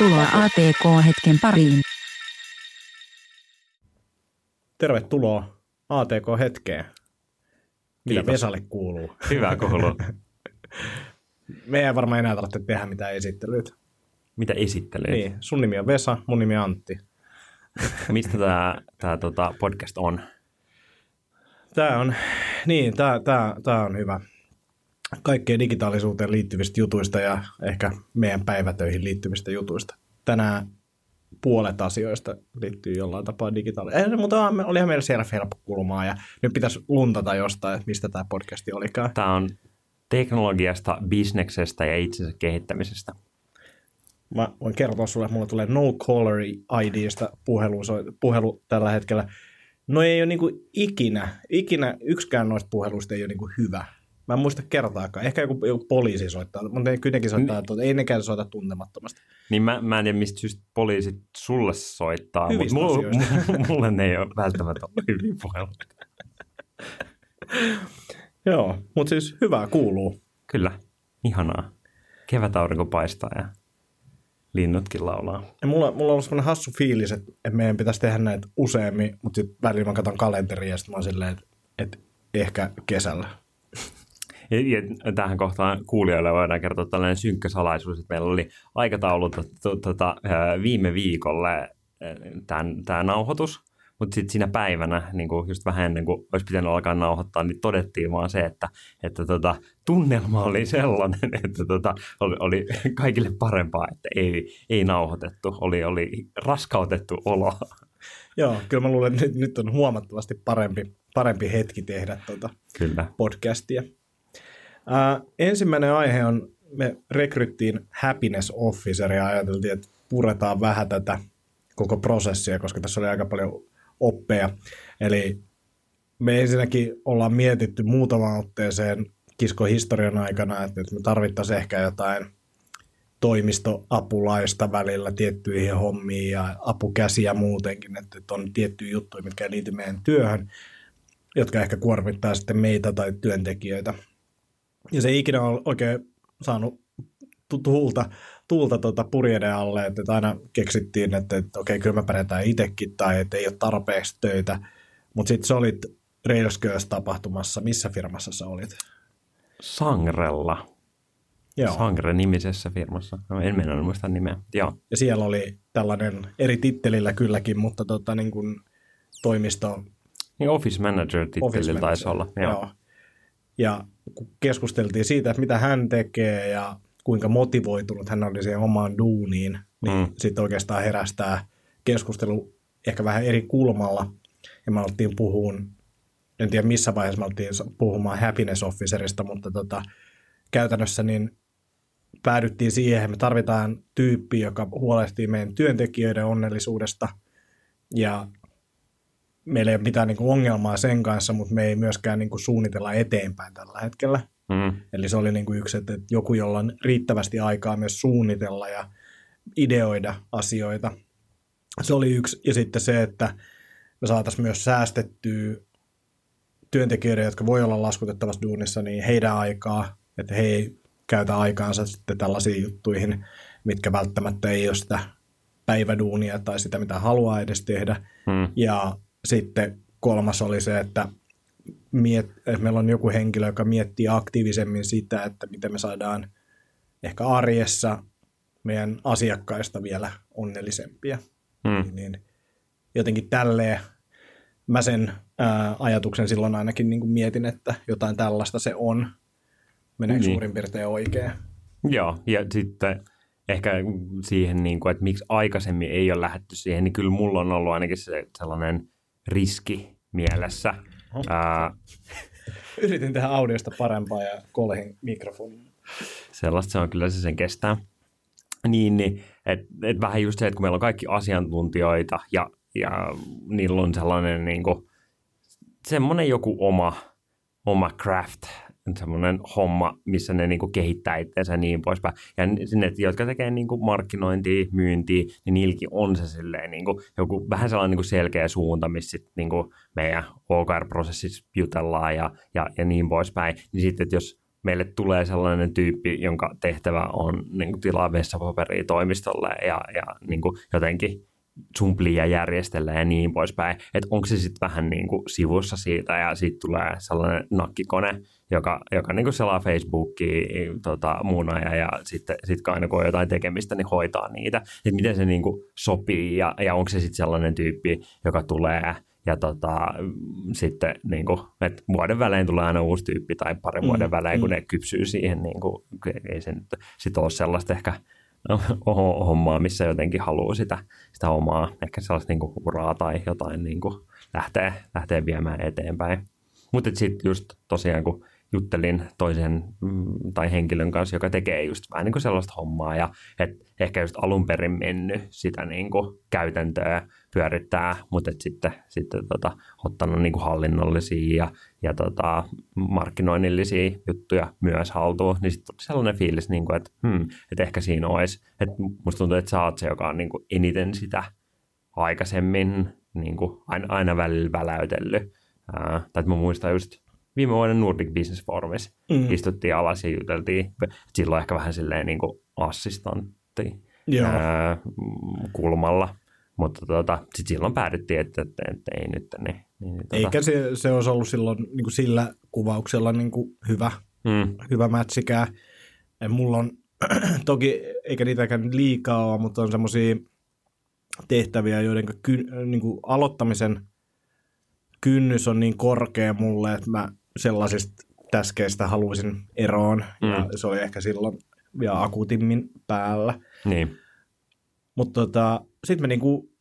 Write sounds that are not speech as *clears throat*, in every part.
Tervetuloa ATK-hetken pariin. Tervetuloa ATK-hetkeen. Mitä Kiitos. Vesalle kuuluu? Hyvä kuuluu. *laughs* Me ei varmaan enää tarvitse tehdä mitään esittelyitä. Mitä esittelyt? Niin, sun nimi on Vesa, mun nimi on Antti. *laughs* Mistä tämä tää, tota, podcast on? Tää on, niin, tää, tää, tää on hyvä. Kaikkeen digitaalisuuteen liittyvistä jutuista ja ehkä meidän päivätöihin liittyvistä jutuista. Tänään puolet asioista liittyy jollain tapaa digitaaliseen. Mutta on- olihan meillä siellä helppo kulmaa ja nyt pitäisi luntata jostain, että mistä tämä podcasti olikaan. Tämä on teknologiasta, bisneksestä ja itsensä kehittämisestä. Mä voin kertoa sulle, että mulla tulee no caller IDstä puhelu, puhelu tällä hetkellä. No ei ole niinku ikinä, ikinä yksikään noista puheluista ei ole niinku hyvä. Mä en muista kertaakaan. Ehkä joku, joku poliisi soittaa, mutta ne kuitenkin soittaa, että ei nekään soita tuntemattomasti. Niin mä, mä en tiedä, mistä syystä poliisit sulle soittaa, mutta Hyvistä mulle, asioista. *laughs* mulle ne ei ole välttämättä ollut hyviä puheluita. *laughs* Joo, mutta siis hyvää kuuluu. Kyllä, ihanaa. Kevätaurinko paistaa ja linnutkin laulaa. Ja mulla, mulla on ollut sellainen hassu fiilis, että, että meidän pitäisi tehdä näitä useammin, mutta sitten välillä mä katson kalenteria ja sitten mä oon silleen, että, että ehkä kesällä. Ja, ja tähän kohtaan kuulijoille voidaan kertoa tällainen synkkä salaisuus, että meillä oli aikataulu to, to, tota, viime viikolle tämä nauhoitus, mutta sitten siinä päivänä, niin kuin just vähän ennen kuin olisi pitänyt alkaa nauhoittaa, niin todettiin vaan se, että, että tota, tunnelma oli sellainen, *laughs* että tota, oli, oli kaikille parempaa, että ei, ei nauhoitettu, oli, oli raskautettu olo. *laughs* Joo, kyllä mä luulen, että nyt, nyt on huomattavasti parempi, parempi hetki tehdä tuota Kyllä. podcastia. Ää, ensimmäinen aihe on, me rekryttiin happiness officer ja ajateltiin, että puretaan vähän tätä koko prosessia, koska tässä oli aika paljon oppeja. Eli me ensinnäkin ollaan mietitty muutamaan otteeseen kiskohistorian aikana, että me tarvittaisiin ehkä jotain toimistoapulaista välillä tiettyihin hommiin ja apukäsiä muutenkin, että on tiettyjä juttuja, mitkä liity meidän työhön, jotka ehkä kuormittaa sitten meitä tai työntekijöitä. Ja se ei ikinä ole oikein saanut tu- tuulta, tuulta tuota purjeiden alle, että aina keksittiin, että, että okei, kyllä me pärjätään itsekin tai että ei ole tarpeeksi töitä. Mutta sitten sä olit Railsgirls-tapahtumassa. Missä firmassa sä olit? Sangrella. Joo. Sangre-nimisessä firmassa. En mennä muista nimeä. Joo. ja siellä oli tällainen eri tittelillä kylläkin, mutta tota, niin kuin toimisto Niin Office Manager tittelillä taisi olla. Joo. Joo. Ja kun keskusteltiin siitä, että mitä hän tekee ja kuinka motivoitunut hän oli siihen omaan duuniin, niin Mm. sitten oikeastaan herästää keskustelu ehkä vähän eri kulmalla. Ja me alettiin puhuun, en tiedä missä vaiheessa me alettiin puhumaan happiness officerista, mutta tota, käytännössä niin päädyttiin siihen, että me tarvitaan tyyppi, joka huolehtii meidän työntekijöiden onnellisuudesta ja meillä ei ole mitään niin kuin ongelmaa sen kanssa, mutta me ei myöskään niin kuin suunnitella eteenpäin tällä hetkellä. Mm. Eli se oli niin kuin yksi, että että joku, jolla on riittävästi aikaa myös suunnitella ja ideoida asioita. Se oli yksi. Ja sitten se, että me saataisiin myös säästettyä työntekijöiden, jotka voi olla laskutettavassa duunissa, niin heidän aikaa, että he ei käytä aikaansa sitten tällaisiin juttuihin, mitkä välttämättä ei ole sitä päiväduunia tai sitä, mitä haluaa edes tehdä. Mm. Ja sitten kolmas oli se, että, miet, että meillä on joku henkilö, joka miettii aktiivisemmin sitä, että miten me saadaan ehkä arjessa meidän asiakkaista vielä onnellisempia. Mm. Niin jotenkin tälleen mä sen ää, ajatuksen silloin ainakin niin kuin mietin, että jotain tällaista se on. Meneekö Niin. suurin piirtein oikein? Joo, ja sitten ehkä siihen, niin kuin, että miksi aikaisemmin ei ole lähdetty siihen, niin kyllä mulla on ollut ainakin se sellainen riski mielessä. Oho. Ää, *laughs* Yritin tehdä audiosta parempaa ja kolhin mikrofonin. sellaista se on kyllä se sen kestää. Niin, niin että et vähän just se, että kun meillä on kaikki asiantuntijoita ja, ja niillä on sellainen niin kuin, semmoinen joku oma, oma craft, semmoinen homma, missä ne niin kuin kehittää itseensä ja niin poispäin. Ja sinne, jotka tekee niin kuin markkinointia, myyntiä, niin niilläkin on se silleen niin kuin, joku vähän sellainen niin kuin selkeä suunta, missä sit, niin kuin meidän OKR-prosessissa jutellaan ja, ja, ja niin poispäin. Niin sitten, että jos meille tulee sellainen tyyppi, jonka tehtävä on niin kuin, tilaa vessapaperia toimistolle ja, ja niin kuin, jotenkin sumplia järjestellä ja niin poispäin. Että onko se sitten vähän niin kuin sivussa siitä ja sitten tulee sellainen nakkikone, joka, joka niin selaa Facebookia tota, muuna ja, ja sitten sit aina kun on jotain tekemistä, niin hoitaa niitä. Että miten se niin kuin sopii ja, ja onko se sitten sellainen tyyppi, joka tulee ja tota, sitten niin kuin, että vuoden välein tulee aina uusi tyyppi tai parin vuoden mm, välein, kun mm. ne kypsyy siihen, niin kuin, ei se nyt sit ole sellaista ehkä hommaa, missä jotenkin haluaa sitä, sitä omaa, ehkä sellaista niin kuin uraa tai jotain niin kuin lähtee, lähtee viemään eteenpäin. Mutta sitten just tosiaan, kun juttelin toisen mm, tai henkilön kanssa, joka tekee just vähän niin kuin sellaista hommaa ja et ehkä just alun perin mennyt sitä niin kuin käytäntöä pyörittää, mutta et sitten, sitten tota, ottanut niin kuin hallinnollisia ja, ja tota, markkinoinnillisia juttuja myös haltuun, niin sitten sellainen fiilis, niin kuin, että, hmm, että ehkä siinä olisi, että musta tuntuu, että sä oot se, joka on niin kuin eniten sitä aikaisemmin niin kuin aina, aina välillä väläytellyt. Ää, tai että mä muistan just viime vuoden Nordic Business Forumissa mm. istuttiin alas ja juteltiin. Silloin ehkä vähän silleen niin kuin assistantti ää, kulmalla. Mutta tota, sitten silloin päädyttiin, että, että, että ei nyt. Niin, niin, tota. Eikä se, se olisi ollut silloin niin kuin sillä kuvauksella niin kuin hyvä, mm. hyvä mätsikään. Mulla on *clears throat* toki, eikä niitäkään liikaa ole, mutta on semmoisia tehtäviä, joiden ky, niin kuin aloittamisen kynnys on niin korkea mulle, että mä sellaisista täskeistä haluaisin eroon. Mm. Ja se oli ehkä silloin vielä akuutimmin päällä. Niin. Mutta tota, sitten me niinku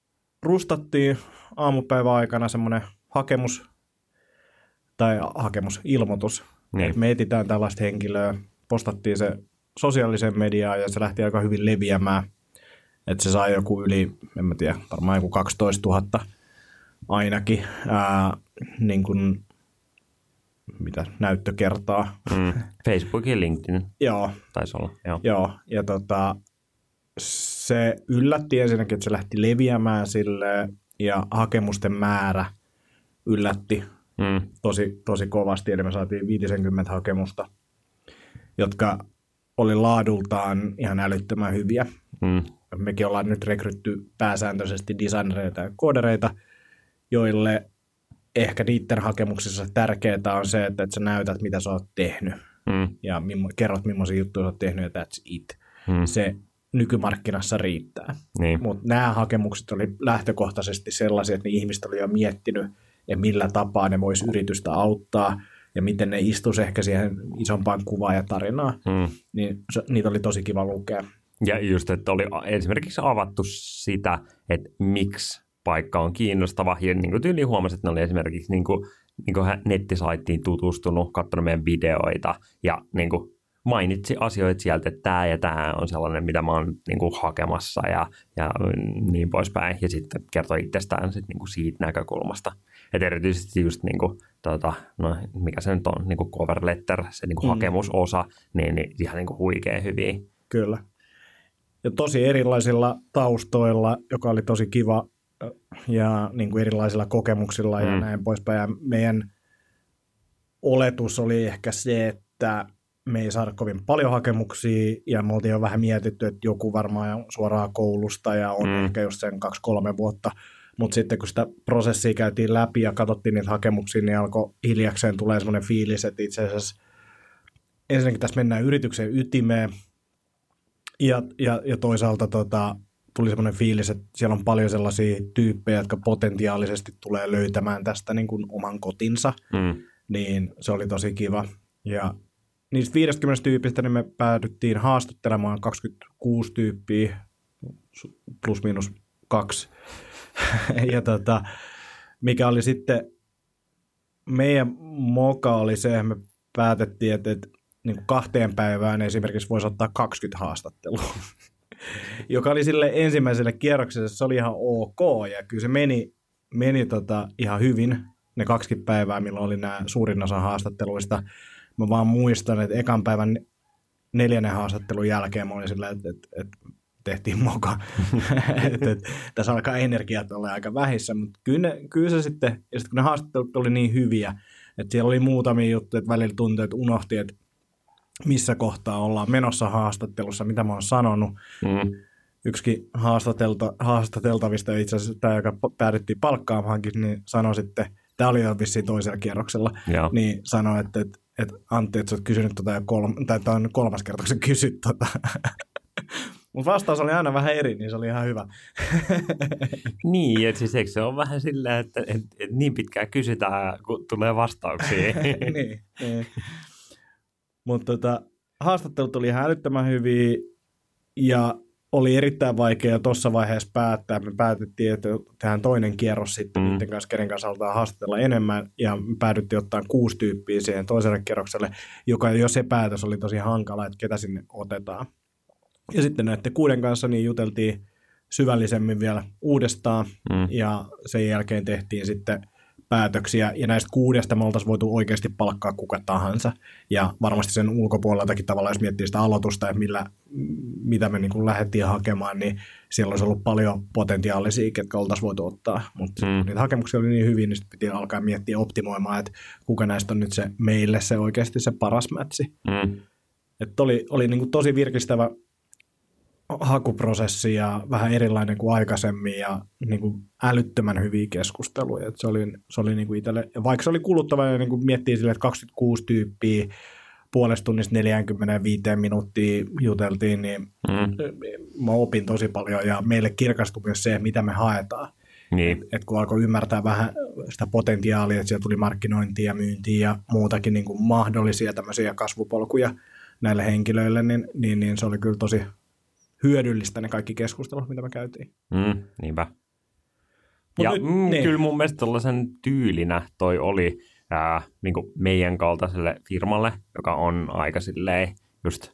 rustattiin aamupäivän aikana semmoinen hakemus tai hakemusilmoitus. Niin. Me etitään tällaista henkilöä, postattiin se sosiaaliseen mediaan ja se lähti aika hyvin leviämään. Että se sai joku yli, en mä tiedä, varmaan joku 12 000 ainakin ää, niin kuin mitä näyttökertaa. Mm. Facebook ja LinkedIn joo. taisi olla. Joo, joo ja tota, se yllätti ensinnäkin, että se lähti leviämään sille ja hakemusten määrä yllätti mm. tosi, tosi kovasti. Eli me saatiin 50 hakemusta, jotka oli laadultaan ihan älyttömän hyviä. Mm. Mekin ollaan nyt rekrytty pääsääntöisesti designereita ja koodereita, joille ehkä niiden hakemuksissa tärkeää on se, että, että sä näytät, mitä sä oot tehnyt. Mm. Ja mimmo, kerrot, millaisia juttuja sä oot tehnyt, ja that's it. Mm. Se nykymarkkinassa riittää. Niin. Mutta nämä hakemukset oli lähtökohtaisesti sellaisia, että ne ihmiset oli jo miettinyt, ja millä tapaa ne voisi yritystä auttaa, ja miten ne istuisi ehkä siihen isompaan kuvaan ja tarinaan. Mm. Niin se, niitä oli tosi kiva lukea. Ja just, että oli esimerkiksi avattu sitä, että miksi paikka on kiinnostava. Ja niin kuin tyyliin huomasi, että ne oli esimerkiksi niin kuin, niin kuin nettisaittiin tutustunut, katsonut meidän videoita ja niin kuin mainitsi asioita sieltä, että tämä ja tämä on sellainen, mitä mä oon niin kuin hakemassa ja, ja niin poispäin. Ja sitten kertoi itsestään sit, niin kuin siitä näkökulmasta. Että erityisesti just niin kuin, tota, no, mikä se nyt on, niin kuin cover letter, se niin kuin mm. hakemusosa, niin, niin ihan niin kuin huikea hyviä. Kyllä. Ja tosi erilaisilla taustoilla, joka oli tosi kiva ja niin kuin erilaisilla kokemuksilla mm. ja näin poispäin. Ja meidän oletus oli ehkä se, että me ei saada kovin paljon hakemuksia ja me oltiin jo vähän mietitty, että joku varmaan suoraan koulusta ja on mm. ehkä just sen kaksi-kolme vuotta. Mutta sitten kun sitä prosessia käytiin läpi ja katsottiin niitä hakemuksia, niin alkoi hiljakseen tulee semmoinen fiilis, että itse asiassa ensinnäkin tässä mennään yrityksen ytimeen ja, ja, ja toisaalta tota, tuli semmoinen fiilis, että siellä on paljon sellaisia tyyppejä, jotka potentiaalisesti tulee löytämään tästä niin kuin oman kotinsa, mm. niin se oli tosi kiva. Ja niistä 50 tyypistä niin me päädyttiin haastattelemaan 26 tyyppiä, plus miinus kaksi. *laughs* ja tota, mikä oli sitten, meidän moka oli se, että me päätettiin, että, että niin kuin kahteen päivään esimerkiksi voisi ottaa 20 haastattelua *laughs* *laughs* joka oli sille ensimmäiselle kierrokselle, se oli ihan ok, ja kyllä se meni, meni tota ihan hyvin, ne kaksi päivää, milloin oli nämä suurin osa haastatteluista. Mä vaan muistan, että ekan päivän neljännen haastattelun jälkeen mä olin sillä, että, että, että tehtiin moka. *laughs* että, että, tässä alkaa energiat olla aika vähissä, mutta kyllä, ne, kyllä se sitten, ja sitten kun ne haastattelut oli niin hyviä, että siellä oli muutamia juttuja, että välillä tuntui, että unohti, että missä kohtaa ollaan menossa haastattelussa, mitä mä oon sanonut. Mm. Yksikin haastatelta, haastateltavista, itse asiassa tämä, joka päädyttiin palkkaamaankin, niin sanoi sitten, tämä oli jo vissiin toisella kierroksella, Joo. niin sanoi, että, että, että Antti, että sä oot kysynyt tota jo kolm, tai tämä on kolmas kerta, kun sä kysyt tota. *laughs* Mutta vastaus oli aina vähän eri, niin se oli ihan hyvä. *laughs* Niin, että siis eikö se ole vähän silleen, että, että, että niin pitkään kysytään, kun tulee vastauksia. *laughs* niin, niin. Mutta tota, haastattelut oli ihan älyttömän hyviä ja oli erittäin vaikea tuossa vaiheessa päättää. Me päätettiin, että tehdään toinen kierros sitten mm. niiden kanssa, kenen kanssa halutaan haastatella enemmän. Ja me päädyttiin ottaa kuusi tyyppiä siihen toiselle kierrokselle, joka jo se päätös oli tosi hankala, että ketä sinne otetaan. Ja sitten näiden kuuden kanssa niin juteltiin syvällisemmin vielä uudestaan Mm. ja sen jälkeen tehtiin sitten päätöksiä, ja näistä kuudesta me oltaisiin voitu oikeasti palkkaa kuka tahansa, ja varmasti sen ulkopuoleltakin tavallaan, jos miettii sitä aloitusta, että millä, mitä me niin kuin lähdettiin hakemaan, niin siellä olisi ollut paljon potentiaalisia, ketkä oltaisiin voitu ottaa, mutta Mm. niitä hakemuksia oli niin hyvin, niin sitten piti alkaa miettiä optimoimaan, että kuka näistä on nyt se meille se oikeasti se paras mätsi. Mm. Että oli, oli niin kuin tosi virkistävä hakuprosessi ja vähän erilainen kuin aikaisemmin ja niin kuin älyttömän hyviä keskusteluja. Et se oli, se oli niin kuin itselle, ja vaikka se oli kuluttava ja niin kuin miettii sille, että 26 tyyppiä puolesta tunnista 45 minuuttia juteltiin, niin Mm. mä opin tosi paljon ja meille kirkastui myös se, mitä me haetaan. Niin. Et kun alkoi ymmärtää vähän sitä potentiaalia, että siellä tuli markkinointia ja myyntiä ja muutakin niin kuin mahdollisia tämmöisiä kasvupolkuja näille henkilöille, niin, niin, niin se oli kyllä tosi hyödyllistä ne kaikki keskustelut, mitä me käytiin. Mm. Niinpä. Mut ja nyt- mm, niin. kyllä mun mielestä tällaisen tyylinä toi oli ää, niin meidän kaltaiselle firmalle, joka on aika silleen just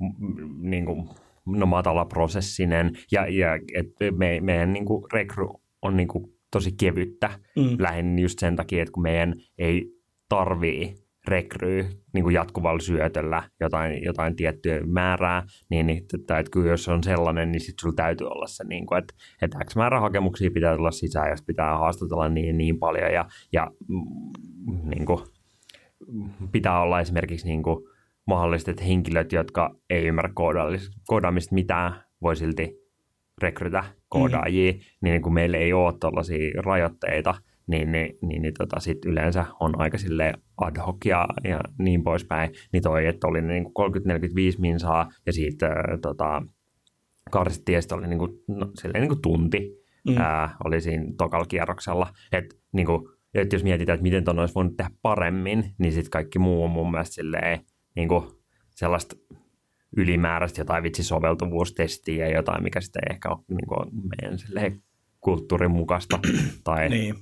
mm, niin kuin, no matalaprosessinen ja, ja et me, meidän niin kuin rekry on niin kuin tosi kevyttä Mm. lähinnä just sen takia, että kun meidän ei tarvii rekryy niin kuin jatkuvalla syötöllä jotain, jotain tiettyä määrää, niin, niin että, että kyllä jos on sellainen, niin sitten sulla täytyy olla se, niin kuin, että, että X määrä hakemuksia pitää tulla sisään, jos pitää haastatella niin, niin paljon ja, ja mm, niin kuin, pitää olla esimerkiksi niin kuin, mahdollisesti, että henkilöt, jotka ei ymmärrä koodaamista mitään, voi silti rekrytä koodaajia, mm. niin kun meillä ei ole tällaisia rajoitteita, niin, niin, niin, niin tota, sit yleensä on aika sille ad hoc ja, ja niin poispäin. Niin toi, että oli niin 30-45 minsaa ja siitä äh, tota, karsittiin oli niin kuin, no, silleen niin kuin tunti Mm. ää, oli siinä tokalla kierroksella. Et, niin kuin, et jos mietitään, että miten ton olisi voinut tehdä paremmin, niin sitten kaikki muu on mun mielestä silleen, niin kuin sellaista ylimääräistä jotain vitsi soveltuvuustestiä ja jotain, mikä sitten ei ehkä ole niin kuin meidän kulttuurin mukaista. tai, Niin.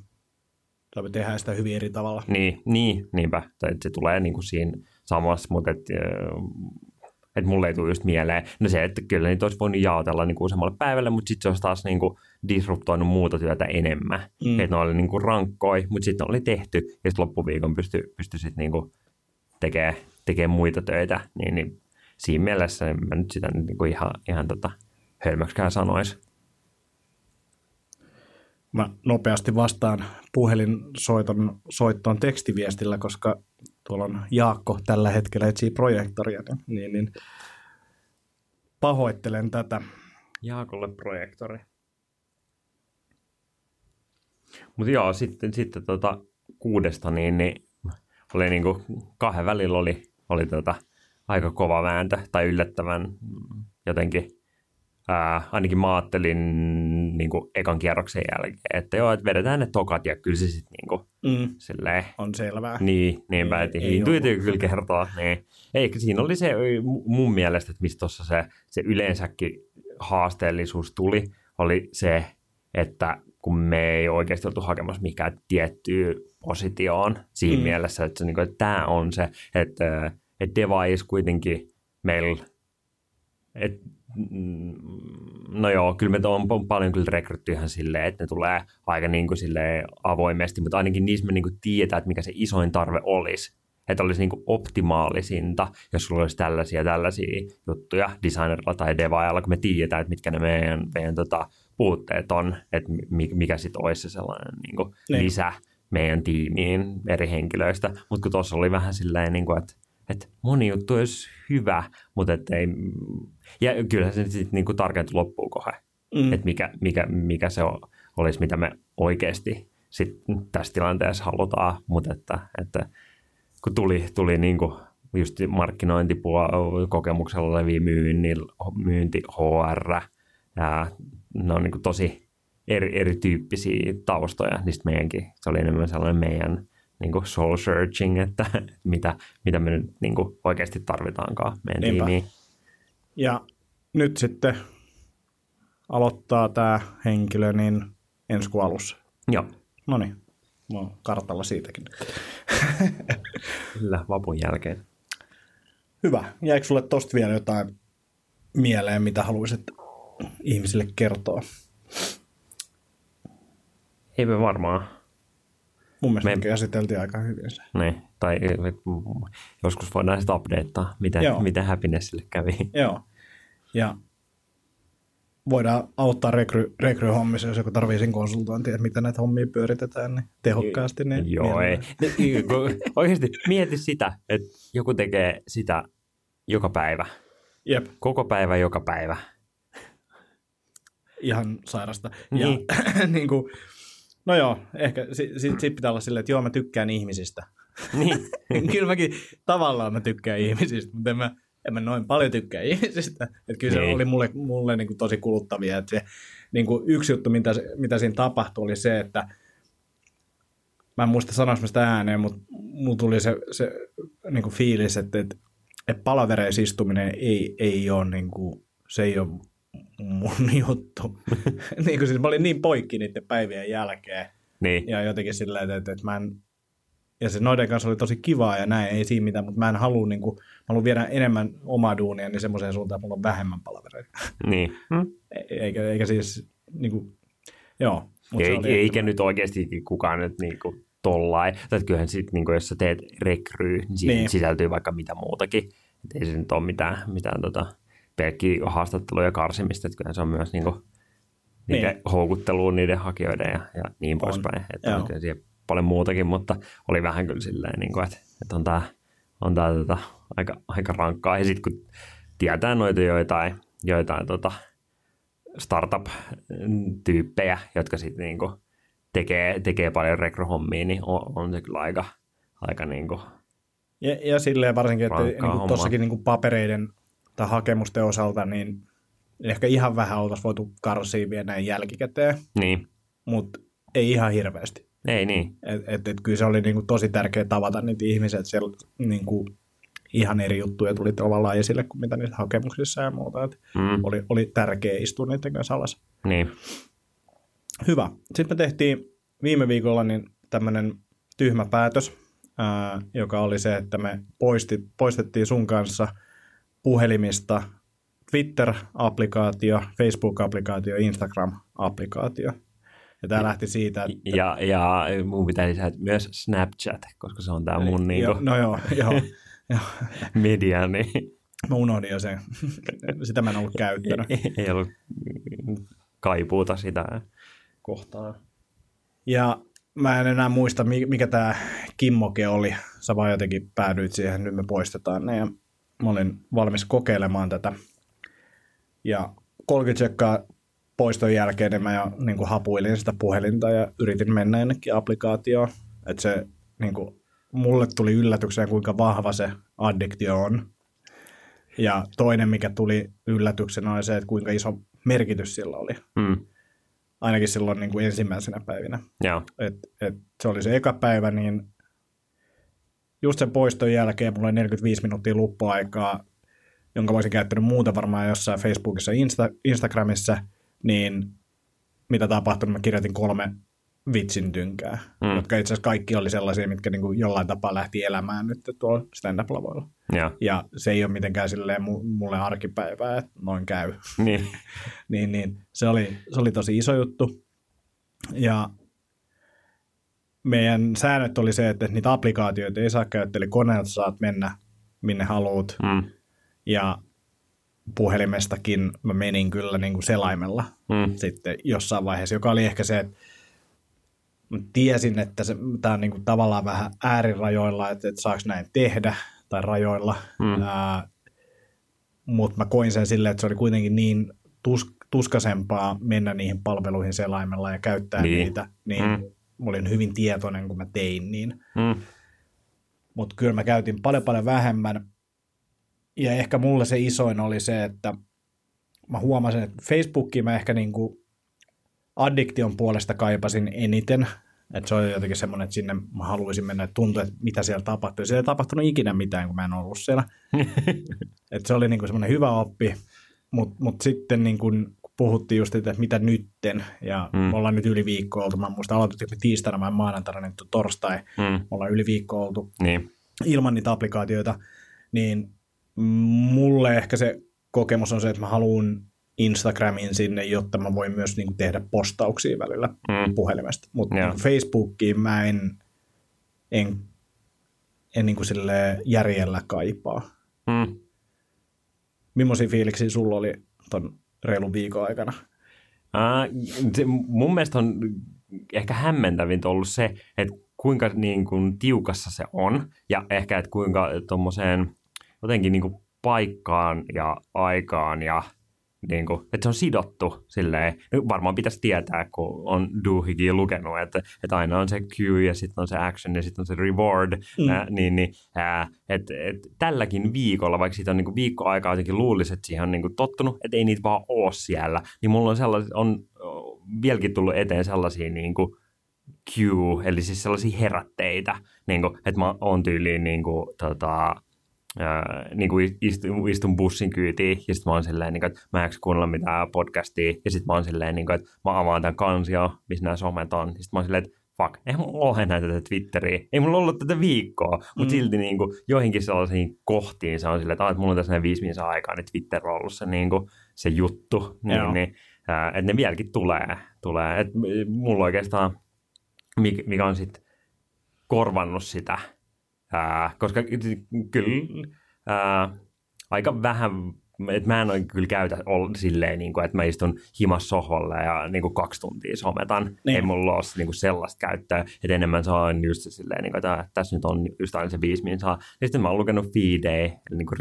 Tai me tehdään sitä hyvin eri tavalla. niin, niin, niinpä. Tai että se tulee niin kuin siinä samassa, mutta et, että mulle ei tule just mieleen. No se, että kyllä niitä olisi voinut jaotella niin kuin useammalle päivälle, mutta sitten se olisi taas niin kuin disruptoinut muuta työtä enemmän. Mm. Että ne oli niin kuin rankkoi, mutta sitten oli tehty ja sitten loppuviikon pystyi pysty sitten niin kuin tekemään tekee muita töitä. Niin, niin siinä mielessä en mä nyt sitä nyt niin kuin ihan, ihan tota hölmöksikään sanoisi. Mä nopeasti vastaan puhelinsoiton soittoon tekstiviestillä, koska tuolla on Jaakko tällä hetkellä etsii projektoria, niin, niin, niin pahoittelen tätä. Jaakolle projektori. Mutta joo, sitten, sitten tota kuudesta niin, niin oli niinku kahden välillä oli, oli tota aika kova vääntö tai yllättävän jotenkin ää, ainakin mä ajattelin niin kuin ekan kierroksen jälkeen, että joo, että vedetään ne tokat ja kyllä se sitten niin kuin, Mm. silleen, On selvää. niin, että ei intuitio kyllä kertoo. Niin. Ei, siinä oli se mu- mun mielestä, että mistä tuossa se, se yleensäkin haasteellisuus tuli, oli se, että kun me ei oikeasti oltu hakemassa mikään tiettyä positioon siinä Mm. mielessä, että, se, niin kuin, että tämä on se, että, että device kuitenkin meillä, et, mm, no joo, kyllä me on on paljon kyllä rekrytty ihan silleen, että ne tulee aika niin kuin silleen avoimesti, mutta ainakin niissä me niin kuin tiedetään, että mikä se isoin tarve olisi. Että olisi niin kuin optimaalisinta, jos sulla olisi tällaisia tällaisia juttuja designerilla tai devaajalla, kun me tiedetään, että mitkä ne meidän, meidän tota, puutteet on, että mi- mikä sitten olisi se sellainen niin kuin lisä meidän tiimiin eri henkilöistä. Mutta kun tuossa oli vähän silleen, niin kuin, että että moni juttu olisi hyvä, mutta et ei, ja kyllähän se sitten niinku tarkentui loppuun kohden, mm. että mikä, mikä, mikä se on, olisi, mitä me oikeasti sit tässä tilanteessa halutaan, mutta että, että kun tuli, tuli niinku just markkinointipuolella kokemuksella levi myynti, myynti HR, ja ne on niinku tosi eri, erityyppisiä taustoja, niin meidänkin, se oli enemmän sellainen meidän niin kuin soul searching, että *laughs* mitä, mitä me nyt niin kuin oikeasti tarvitaankaan meidän Niinpä. tiimiin. Ja nyt sitten aloittaa tämä henkilö niin ensi kuun alussa. Joo. No niin, mä oon kartalla siitäkin. Kyllä, vapun jälkeen. Hyvä. Jäikö sulle tosta vielä jotain mieleen, mitä haluaisit ihmisille kertoa? Eipä varmaan. Mun mielestä me käsiteltiin aika hyvin se. Niin, tai joskus voidaan sitten updateaa, miten, miten happinessille kävi. Joo, ja voidaan auttaa rekry, rekryhommissa, jos joku tarvii sen konsultointia, että miten näitä hommia pyöritetään niin tehokkaasti. Niin Joo, ei. Oikeasti mieti sitä, että joku tekee sitä joka päivä. Jep. Koko päivä, joka päivä. Ihan sairasta. Niin. Ja niin *clears throat* kuin, No joo, ehkä sitten sit, sit pitää olla silleen, että joo, mä tykkään ihmisistä. Niin. *laughs* kyllä mäkin tavallaan mä tykkään ihmisistä, mutta en mä, en mä noin paljon tykkää ihmisistä. Että kyllä niin. se oli mulle, mulle niin kuin tosi kuluttavia. Että se, niin kuin yksi juttu, mitä, mitä siinä tapahtui, oli se, että mä en muista sanoa sitä ääneen, mutta mulla tuli se, se niin kuin fiilis, että, että, että palavereissa istuminen ei, ei ole, niin kuin, se ei ole mun *laughs* juttu. *laughs* niin kuin siis mä olin niin poikki niiden päivien jälkeen. Niin. Ja jotenkin sillä että, että, että mä en, ja se noiden kanssa oli tosi kivaa ja näin, ei siinä mitään, mutta mä en halua, niin kuin, mä haluan viedä enemmän omaa duunia niin semmoiseen suuntaan, että mulla on vähemmän palavereita. *laughs* Niin. Hmm? Eikä, eikä siis, niin kuin, joo. Ei, eikä, eikä nyt oikeasti kukaan nyt niin kuin tollain. Tai kyllähän sitten, niin jos sä teet rekryy, niin siihen niin. sisältyy vaikka mitä muutakin. Et ei se nyt ole mitään, mitään tota, pelkkiä haastatteluja karsimista, että se on myös niin kuin, niiden niin. houkutteluun niiden hakijoiden ja, ja niin poispäin. Että on siihen paljon muutakin, mutta oli vähän kyllä silleen, niin kuin, että, että on tämä on tää, tota, aika, aika rankkaa. Ja sitten kun tietää noita joitain, joitain tota, startup-tyyppejä, jotka sitten niin kuin, tekee, tekee paljon rekryhommia, niin on, on se kyllä aika, aika niin kuin, ja, ja silleen varsinkin, että niin tuossakin niin papereiden tai hakemusten osalta, niin ehkä ihan vähän oltaisiin voitu karsia vielä näin jälkikäteen. Niin. Mutta ei ihan hirveästi. Ei niin. Et, et, et kyllä se oli niinku tosi tärkeää tavata niitä ihmisiä, että siellä niinku ihan eri juttuja tuli tavallaan esille kuin mitä niissä hakemuksissa ja muuta. Et mm. oli, oli tärkeää istua niiden kanssa alas. Niin. Hyvä. Sitten me tehtiin viime viikolla niin tämmöinen tyhmä päätös, ää, joka oli se, että me poisti, poistettiin sun kanssa – puhelimista Twitter-applikaatio, Facebook-applikaatio, Instagram-applikaatio. Ja tämä lähti siitä, että... Ja, ja mun pitää lisätä myös Snapchat, koska se on tämä mun jo, niinku... No joo, joo. joo. *laughs* media, niin... Mä unohdin jo sen. *laughs* Sitä mä en ollut käyttänyt. Ei, ei ollut kaipuuta sitä kohtaa. Ja mä en enää muista, mikä tämä Kimmoke oli. Sä vaan jotenkin päädyit siihen, nyt me poistetaan ne. Ja mä olin valmis kokeilemaan tätä. Ja 30 sekkaa poiston jälkeen niin mä jo niin kuin hapuilin sitä puhelinta ja yritin mennä jonnekin applikaatioon. Että se niin kuin, mulle tuli yllätykseen, kuinka vahva se addiktio on. Ja toinen, mikä tuli yllätyksenä, oli se, että kuinka iso merkitys sillä oli. Mm. Ainakin silloin niin kuin ensimmäisenä päivinä. Yeah. Et, et se oli se eka päivä, niin just sen poiston jälkeen mulla oli 45 minuuttia luppuaikaa, jonka voisin käyttänyt muuta varmaan jossain Facebookissa Insta, Instagramissa, niin mitä tapahtui, mä kirjoitin kolme vitsin tynkää, mm. jotka itse asiassa kaikki oli sellaisia, mitkä niin kuin jollain tapaa lähti elämään nyt tuolla stand-up-lavoilla. Ja. ja se ei ole mitenkään silleen mulle arkipäivää, että noin käy. Niin. *laughs* niin, niin se, oli, se oli tosi iso juttu. Ja meidän säännöt oli se, että niitä applikaatioita ei saa käyttää, eli koneelta saat mennä minne haluat. Mm. Ja puhelimestakin mä menin kyllä niin kuin selaimella mm. sitten jossain vaiheessa, joka oli ehkä se, että mä tiesin, että tämä on niin kuin tavallaan vähän äärirajoilla, että, että saako näin tehdä, tai rajoilla. Mm. Ää, mutta mä koin sen silleen, että se oli kuitenkin niin tus, tuskasempaa mennä niihin palveluihin selaimella ja käyttää Niin. niitä, niin Mm. Mä olin hyvin tietoinen, kun mä tein niin. Mm. Mutta kyllä mä käytin paljon paljon vähemmän. Ja ehkä mulle se isoin oli se, että mä huomasin, että Facebookiin mä ehkä niinku addiktion puolesta kaipasin eniten. Että se oli jotenkin semmoinen, että sinne mä haluaisin mennä, että tuntui, että mitä siellä tapahtui. Siellä ei tapahtunut ikinä mitään, kun mä en ollut siellä. *laughs* että se oli niinku semmoinen hyvä oppi. Mutta mut sitten niinku, kun puhuttiin just, että mitä nytten, ja Mm. me ollaan nyt yli viikko oltu. Mä muistan, aloitettiin tiistaina vai maanantaina, nyt on torstai. Mm. Me ollaan yli viikko oltu Niin. ilman niitä applikaatioita, niin mulle ehkä se kokemus on se, että mä haluan Instagramin sinne, jotta mä voin myös niin kuin, tehdä postauksia välillä Mm. puhelimesta. Mutta Joo. Facebookiin mä en, en, en niin kuin sille järjellä kaipaa. Mm. Millaisia fiiliksiä sulla oli ton reilun viikon aikana? Ää, se, mun mielestä on ehkä hämmentävintä ollut se, että kuinka niin kuin, tiukassa se on ja ehkä, että kuinka tuommoiseen jotenkin niin kuin, paikkaan ja aikaan ja niin kuin, että se on sidottu silleen, no varmaan pitäisi tietää, kun on Doohigia lukenut, että, että aina on se cue ja sitten on se action ja sitten on se reward, Mm. ää, niin, niin ää, et, et, tälläkin viikolla, vaikka siitä on niin viikko aikaa jotenkin luulisi, että siihen on niin kuin tottunut, että ei niitä vaan ole siellä, niin mulla on, sellais, on vieläkin tullut eteen sellaisia niin kuin cue, eli siis sellaisia herätteitä, niin kuin, että mä oon tyyliin niin kuin, tota, ää, niin kuin istun, istun bussin kyytiin ja sitten mä oon silleen, niin kuin, että mä en kuunnella mitään podcastia ja sitten mä oon silleen, niin kuin, että mä avaan tämän kansio, missä nämä somet on. Sitten mä oon silleen, että fuck, eihän mulla ole enää tätä Twitteriä. Ei mulla ollut tätä viikkoa, mutta Mm. silti niin kuin, joihinkin sellaisiin kohtiin se on silleen, että, että mulla on tässä näin viisi minuuttia aikaa, niin Twitter on ollut se, niin kuin, se juttu. Joo. Niin, niin, ää, että ne vieläkin tulee. tulee. Et mulla oikeastaan, mikä on sitten korvannut sitä, ää, koska kyllä ää, aika vähän, että mä en oikein kyllä käytä ol, silleen, niin kuin, että mä istun himas sohvalle ja niin kuin kaksi tuntia sometan. Niin. Niin. Ei mulla ole niin kuin sellaista käyttöä, että enemmän se on just se silleen, niin kuin, että "Ah, tässä nyt on just aina se viisi minsaa. Ja sitten mä oon lukenut Feeday, eli niin kuin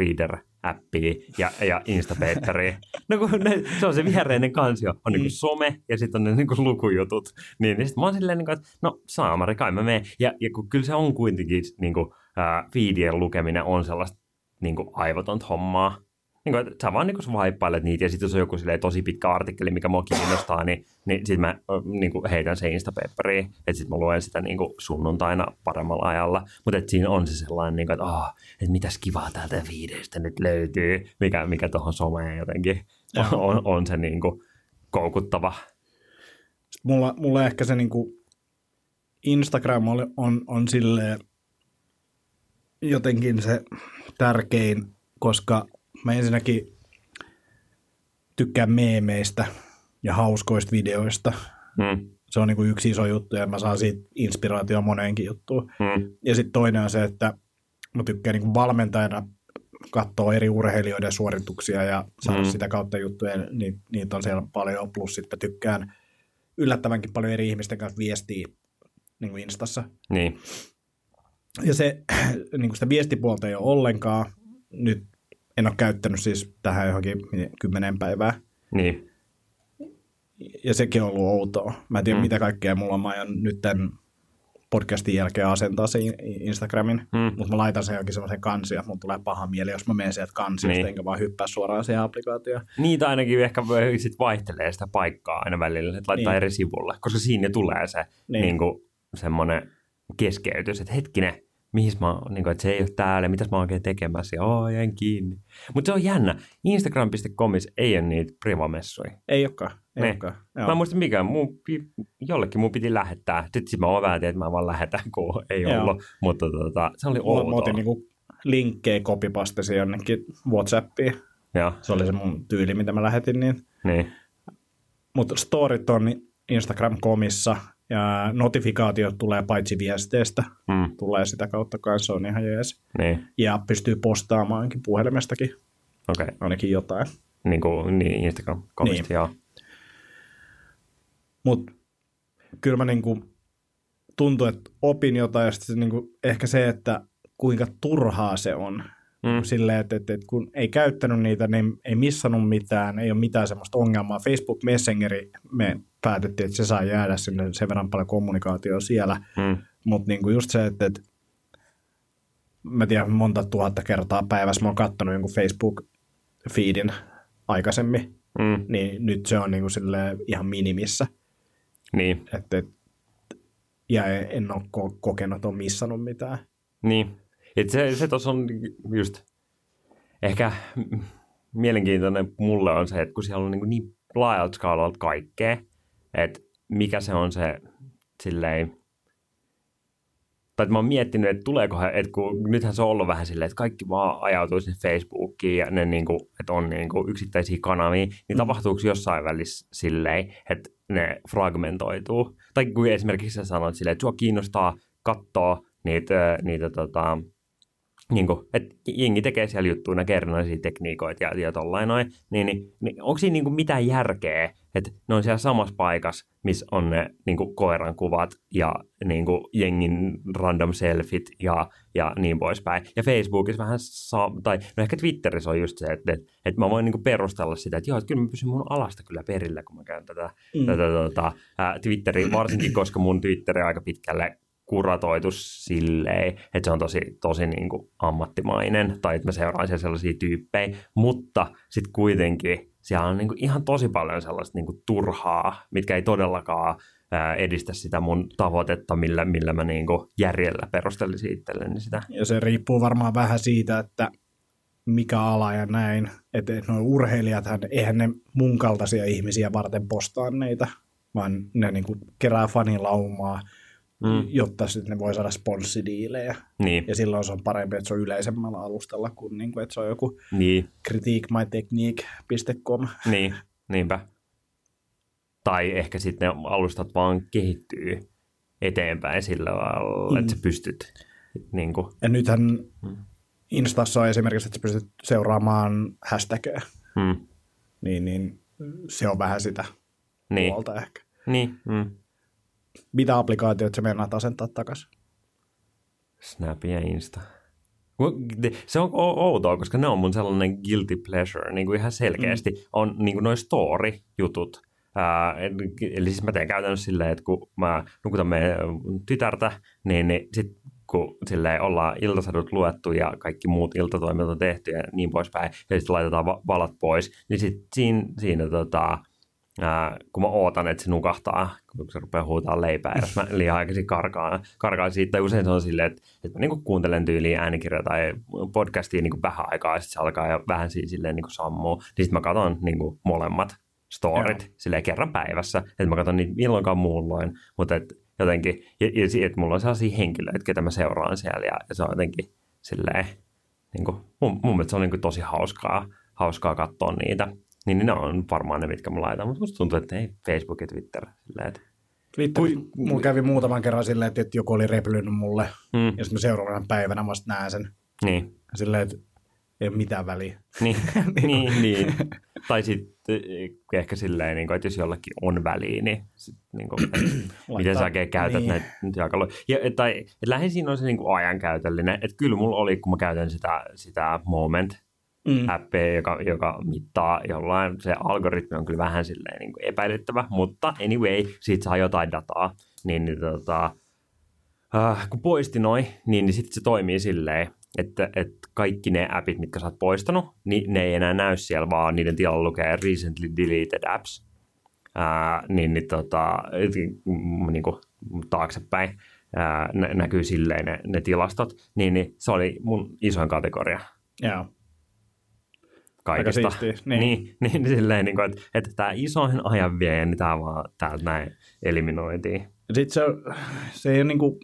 Reader-appia ja, ja Instapaperia. No kun ne, se on se viereinen kansio, on niin kuin Mm. some ja sitten on ne niin kuin lukujutut. Niin, niin sitten mä oon silleen, niin kuin, että no saamari, kai mä menen. Ja, ja kun kyllä se on kuitenkin, niin kuin, ää, feedien lukeminen on sellaista niin kuin aivotonta hommaa. Niin kuin, että sä vaan niin kuin swipeilet niitä ja sitten jos on joku silleen, tosi pitkä artikkeli, mikä mua kiinnostaa, niin, niin sitten mä niin kuin heitän se Instapaperiin, että sitten mä luen sitä niin kuin sunnuntaina paremmalla ajalla. Mutta siinä on se sellainen, niin kuin, että, oh, että mitäs kivaa täältä viidestä nyt löytyy, mikä, mikä tuohon someen jotenkin on, *laughs* on, on se niin kuin koukuttava. Sitten mulla, mulla ehkä se niinku Instagram on, on, on silleen jotenkin se tärkein, koska mä ensinnäkin tykkään meemeistä ja hauskoista videoista. Mm, Se on niinku yksi iso juttu ja mä saan siitä inspiraatioa moneenkin juttuun. mm, Ja sitten toinen on se, että mä tykkään niinku valmentajana katsoa eri urheilijoiden suorituksia ja saada Mm. sitä kautta juttuja. Ni, niitä on siellä paljon. Plus sitten mä tykkään yllättävänkin paljon eri ihmisten kanssa viestiä niin kuin Instassa. niin, Ja se, *clears throat* niin kuin sitä viestipuolta ei ole ollenkaan. Nyt en ole käyttänyt siis tähän johonkin kymmenen päivää. niin, Ja sekin on ollut outoa. Mä en tiedä, Mm. mitä kaikkea mulla on. Mä aion nyt tämän podcastin jälkeen asentaa se Instagramin. mm, Mutta mä laitan sen johonkin semmoisen kansia, että mun tulee paha mieli, jos mä menen sieltä kansiosta, Niin. enkä vaan hyppää suoraan siihen applikaatioon. Niitä ainakin ehkä sit vaihtelee sitä paikkaa aina välillä, että laittaa Niin. eri sivulle, koska siinä tulee se niin. Niin. Niin kuin, semmoinen keskeytys, että hetkinen, mihin mä, oon, niin kuin, että se ei ole täällä, mitäs mä oon oikein tekemässä, ja oo, jäin kiinni. Mutta se on jännä, Instagram.comis ei ole niitä privamessuja. Ei olekaan. Ei olekaan. Mä en muista mikä, mun, jollekin mun piti lähettää. Sitten sit mä vaan päätin, että mä vaan lähetän, kun ei Joo. ollut. Mutta tota, se oli Mulla, mä outoa. otin niinku linkkejä kopipastesin jonnekin Whatsappiin. Joo, Se oli se mun tyyli, mitä mä lähetin. Niin. niin, Mutta storit on Instagram-komissa ja notifikaatiot tulee paitsi viesteistä, mm, tulee sitä kautta kanssa, se on ihan jees. niin, Ja pystyy postaamaankin puhelimestakin okei. Okay. ainakin jotain. Niin kuin niin Instagram-komista, Niin. joo. Mutta kyllä mä niinku tuntuu, että opin jotain ja sitten niinku ehkä se, että kuinka turhaa se on. Mm. Silleen, että, että, että kun ei käyttänyt niitä, niin ei missannut mitään, ei ole mitään semmoista ongelmaa. Facebook Messengeri, me päätettiin, että se saa jäädä sinne sen verran paljon kommunikaatioa siellä, Mm. mutta niinku just se, että, että mä tiedän monta tuhatta kertaa päivässä mä oon kattonut jonkun Facebook-feedin aikaisemmin, Mm. niin nyt se on niinku silleen ihan minimissä. Niin, Että, et, ja en ole ko- kokenut, että on missannut mitään. niin. Et se, se tuossa on just ehkä mielenkiintoinen mulle on se, että kun siellä on niin, niin laajalta skaalalta kaikkea, että mikä se on se silleen, tai mä oon miettinyt, että tuleekohan, että kun nythän se on ollut vähän silleen, että kaikki vaan ajautuu sinne Facebookiin ja ne niin kuin, että on niin kuin yksittäisiä kanavia, niin Mm. tapahtuuko jossain välissä silleen, että ne fragmentoituu? Tai kun esimerkiksi sä sanoit silleen, että sua kiinnostaa katsoa niitä, niitä tota, niin kuin, että jengi tekee siellä juttuja, näkee erinäisiä tekniikoita ja, ja tollain noin, niin, niin, niin onko siinä niin kuin mitään järkeä, että ne on siellä samassa paikassa, missä on ne niin kuin koiran kuvat ja niin kuin jengin random selfit ja, ja niin poispäin. Ja Facebookissa vähän saa, tai no ehkä Twitterissä on just se, että, että, että mä voin niin kuin perustella sitä, että joo, että kyllä mä pysyn mun alasta kyllä perillä, kun mä käyn tätä, Mm. tätä tota, ää, Twitteriä, varsinkin koska mun Twitteri on aika pitkälle kuratoitu silleen, että se on tosi, tosi niin kuin ammattimainen, tai että mä seuraan siellä sellaisia tyyppejä, mutta sitten kuitenkin siellä on niin kuin ihan tosi paljon sellaista niin kuin turhaa, mitkä ei todellakaan edistä sitä mun tavoitetta, millä, millä mä niin kuin järjellä perustelisin itselleni sitä. Ja se riippuu varmaan vähän siitä, että mikä ala ja näin. Että nuo urheilijathan, eihän ne mun kaltaisia ihmisiä varten postaa neitä, vaan ne niinku kerää fanilaumaa, Mm. jotta sitten ne voi saada sponssidiilejä. Niin, Ja silloin se on parempi, että se on yleisemmällä alustalla kuin niinku, että se on joku niin, critiquemytechnique.com. niin, niinpä. Tai ehkä sitten ne alustat vaan kehittyy eteenpäin sillä lailla, Mm. että sä pystyt niin kuin, Ja nythän Mm. Instassa on esimerkiksi, että sä pystyt seuraamaan hashtagia, mm, niin, niin se on vähän sitä niin, puolta ehkä. niin, mm. Mitä applikaatioita sä meinaat asentaa takaisin? Snap ja Insta. Se on outoa, koska ne on mun sellainen guilty pleasure, niin kuin ihan selkeästi mm. on niin kuin noi story-jutut. Ää, eli siis mä teen käytännössä silleen, että kun mä nukutan meidän tytärtä, niin, niin sit kun silleen ollaan iltasadut luettu ja kaikki muut iltatoimet on tehty ja niin poispäin, ja sitten laitetaan va- valat pois, niin sitten siinä, siinä tota, ää, kun mä ootan, että se nukahtaa, kun se rupeaa huutaa leipää, ja jos mä liian aikaisin karkaan, karkaan siitä, usein se on silleen, että, että mä niinku kuuntelen tyyliin äänikirjoja tai podcastia niinku vähän aikaa, ja sitten se alkaa jo vähän siinä silleen niinku sammuu, niin sitten mä katson niinku molemmat storit Joo. silleen kerran päivässä, että mä katson niitä milloinkaan muulloin, mutta et jotenkin, ja, ja että mulla on sellaisia henkilöitä, ketä mä seuraan siellä, ja, ja se on jotenkin silleen, niin kuin, mun, mun mielestä se on niin kuin tosi hauskaa, hauskaa katsoa niitä. Niin ne on varmaan ne, mitkä mä laitan, mutta musta tuntuu, että ei Facebook ja Twitter. Silleen, että, Twitter, mulla kävi muutaman kerran silleen, että että joku oli replynyt mulle, mm, ja sitten mä seuraavana päivänä vasta näen sen. niin, Silleen, että ei ole mitään väliä. niin, *laughs* niin, niin. Tai sitten ehkä silleen, niin kuin, että jos jollakin on väliä, niin, sit, niin kuin, *clears throat* miten sä oikein käytät niin. näitä työkaluja. Ja, tai et lähinnä siinä on se niin kuin ajankäytöllinen, että kyllä mulla oli, kun mä käytän sitä, sitä moment Mm. appia, joka, joka mittaa jollain, se algoritmi on kyllä vähän silleen niin kuin epäilyttävä, mutta anyway, siitä saa jotain dataa, niin, niin tota, äh, kun poisti noin, niin, niin sitten se toimii silleen, että, että kaikki ne appit, mitkä sä oot poistanut, niin ne ei enää näy siellä, vaan niiden tilalla lukee recently deleted apps, ää, niin, niin, tota, niin kuin taaksepäin ää, nä- näkyy silleen ne, ne tilastot, niin, niin se oli mun isoin kategoria. Joo. Kaikista. Aika siistiä, *laughs* niin. Niin, niin silleen, niin kuin, että, että tämä isoin ajan vie, niin tämä vaan täältä näin eliminoitiin. Sitten se, se ei ole niinku,